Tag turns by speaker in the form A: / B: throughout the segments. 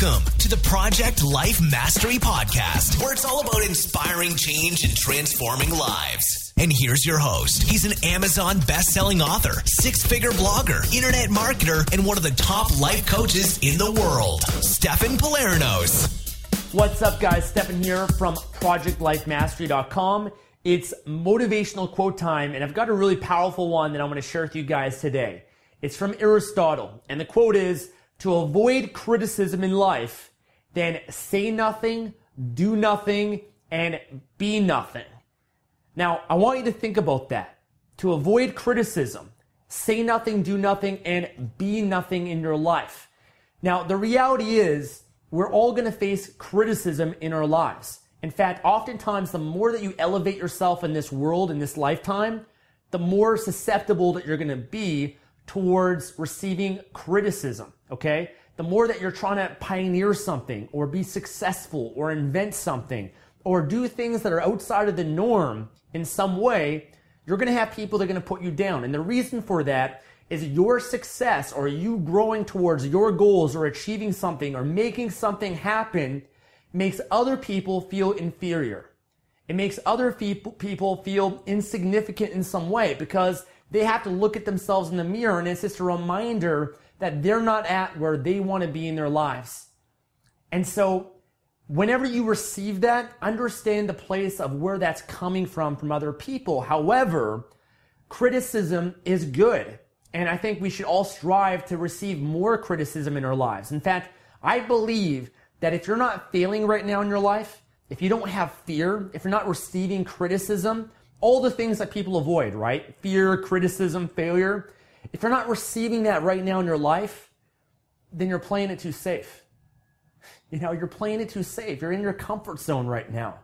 A: Welcome to the Project Life Mastery Podcast, where it's all about inspiring change and transforming lives. And here's your host. He's an Amazon best-selling author, six-figure blogger, internet marketer, and one of the top life coaches in the world, Stefan Pylarinos.
B: What's up, guys? Stefan here from ProjectLifeMastery.com. It's motivational quote time, and I've got a really powerful one that I'm going to share with you guys today. It's from Aristotle, and the quote is, to avoid criticism in life, then say nothing, do nothing, and be nothing. Now, I want you to think about that. To avoid criticism, say nothing, do nothing, and be nothing in your life. Now, the reality is, we're all going to face criticism in our lives. In fact, oftentimes, the more that you elevate yourself in this world, in this lifetime, the more susceptible that you're going to be towards receiving criticism, okay? The more that you're trying to pioneer something or be successful or invent something or do things that are outside of the norm in some way, you're gonna have people that are gonna put you down. And the reason for that is your success or you growing towards your goals or achieving something or making something happen makes other people feel inferior. It makes other people feel insignificant in some way because they have to look at themselves in the mirror and it's just a reminder that they're not at where they want to be in their lives. And so whenever you receive that, understand the place of where that's coming from from other people. However, criticism is good. And I think we should all strive to receive more criticism in our lives. In fact, I believe that if you're not failing right now in your life, if you don't have fear, if you're not receiving criticism, all the things that people avoid, right? Fear, criticism, failure. If you're not receiving that right now in your life, then you're playing it too safe. You know, you're playing it too safe. You're in your comfort zone right now.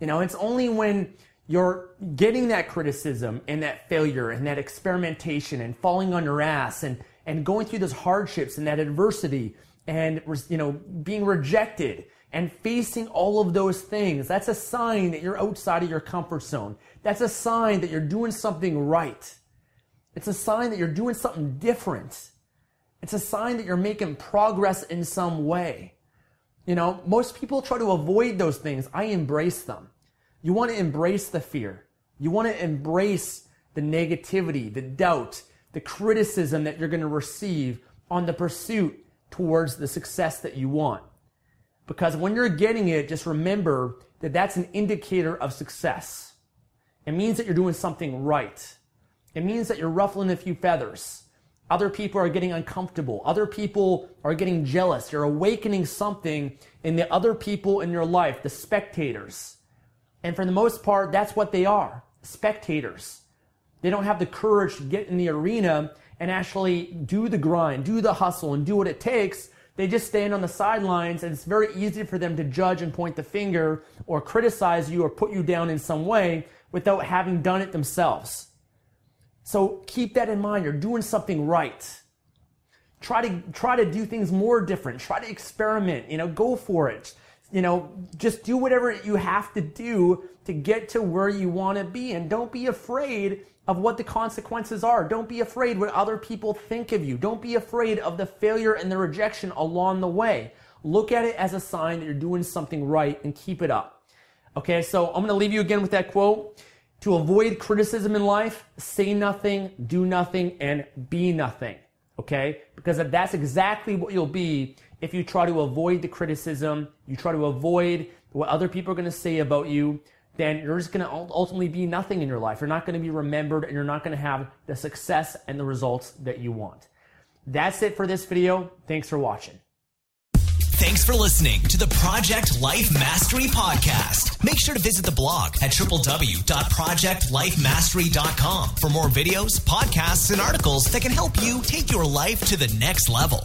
B: You know, it's only when you're getting that criticism and that failure and that experimentation and falling on your ass and, and going through those hardships and that adversity and, you know, being rejected and facing all of those things, that's a sign that you're outside of your comfort zone. That's a sign that you're doing something right. It's a sign that you're doing something different. It's a sign that you're making progress in some way. You know, most people try to avoid those things. I embrace them. You want to embrace the fear. You want to embrace the negativity, the doubt, the criticism that you're going to receive on the pursuit towards the success that you want. Because when you're getting it, just remember that that's an indicator of success. It means that you're doing something right. It means that you're ruffling a few feathers. Other people are getting uncomfortable. Other people are getting jealous. You're awakening something in the other people in your life, the spectators. And for the most part, that's what they are spectators. They don't have the courage to get in the arena and actually do the grind, do the hustle, and do what it takes they just stand on the sidelines and it's very easy for them to judge and point the finger or criticize you or put you down in some way without having done it themselves. So keep that in mind. You're doing something right. Try to try to do things more different. Try to experiment, you know, go for it. You know, just do whatever you have to do to get to where you want to be and don't be afraid of what the consequences are. Don't be afraid what other people think of you. Don't be afraid of the failure and the rejection along the way. Look at it as a sign that you're doing something right and keep it up. Okay, so I'm going to leave you again with that quote. To avoid criticism in life, say nothing, do nothing, and be nothing. Okay? Because that's exactly what you'll be if you try to avoid the criticism, you try to avoid what other people are going to say about you then you're just going to ultimately be nothing in your life. You're not going to be remembered and you're not going to have the success and the results that you want. That's it for this video. Thanks for watching.
A: Thanks for listening to the Project Life Mastery Podcast. Make sure to visit the blog at www.projectlifemastery.com for more videos, podcasts, and articles that can help you take your life to the next level.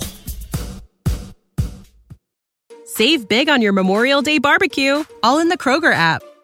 C: Save big on your Memorial Day barbecue, all in the Kroger app.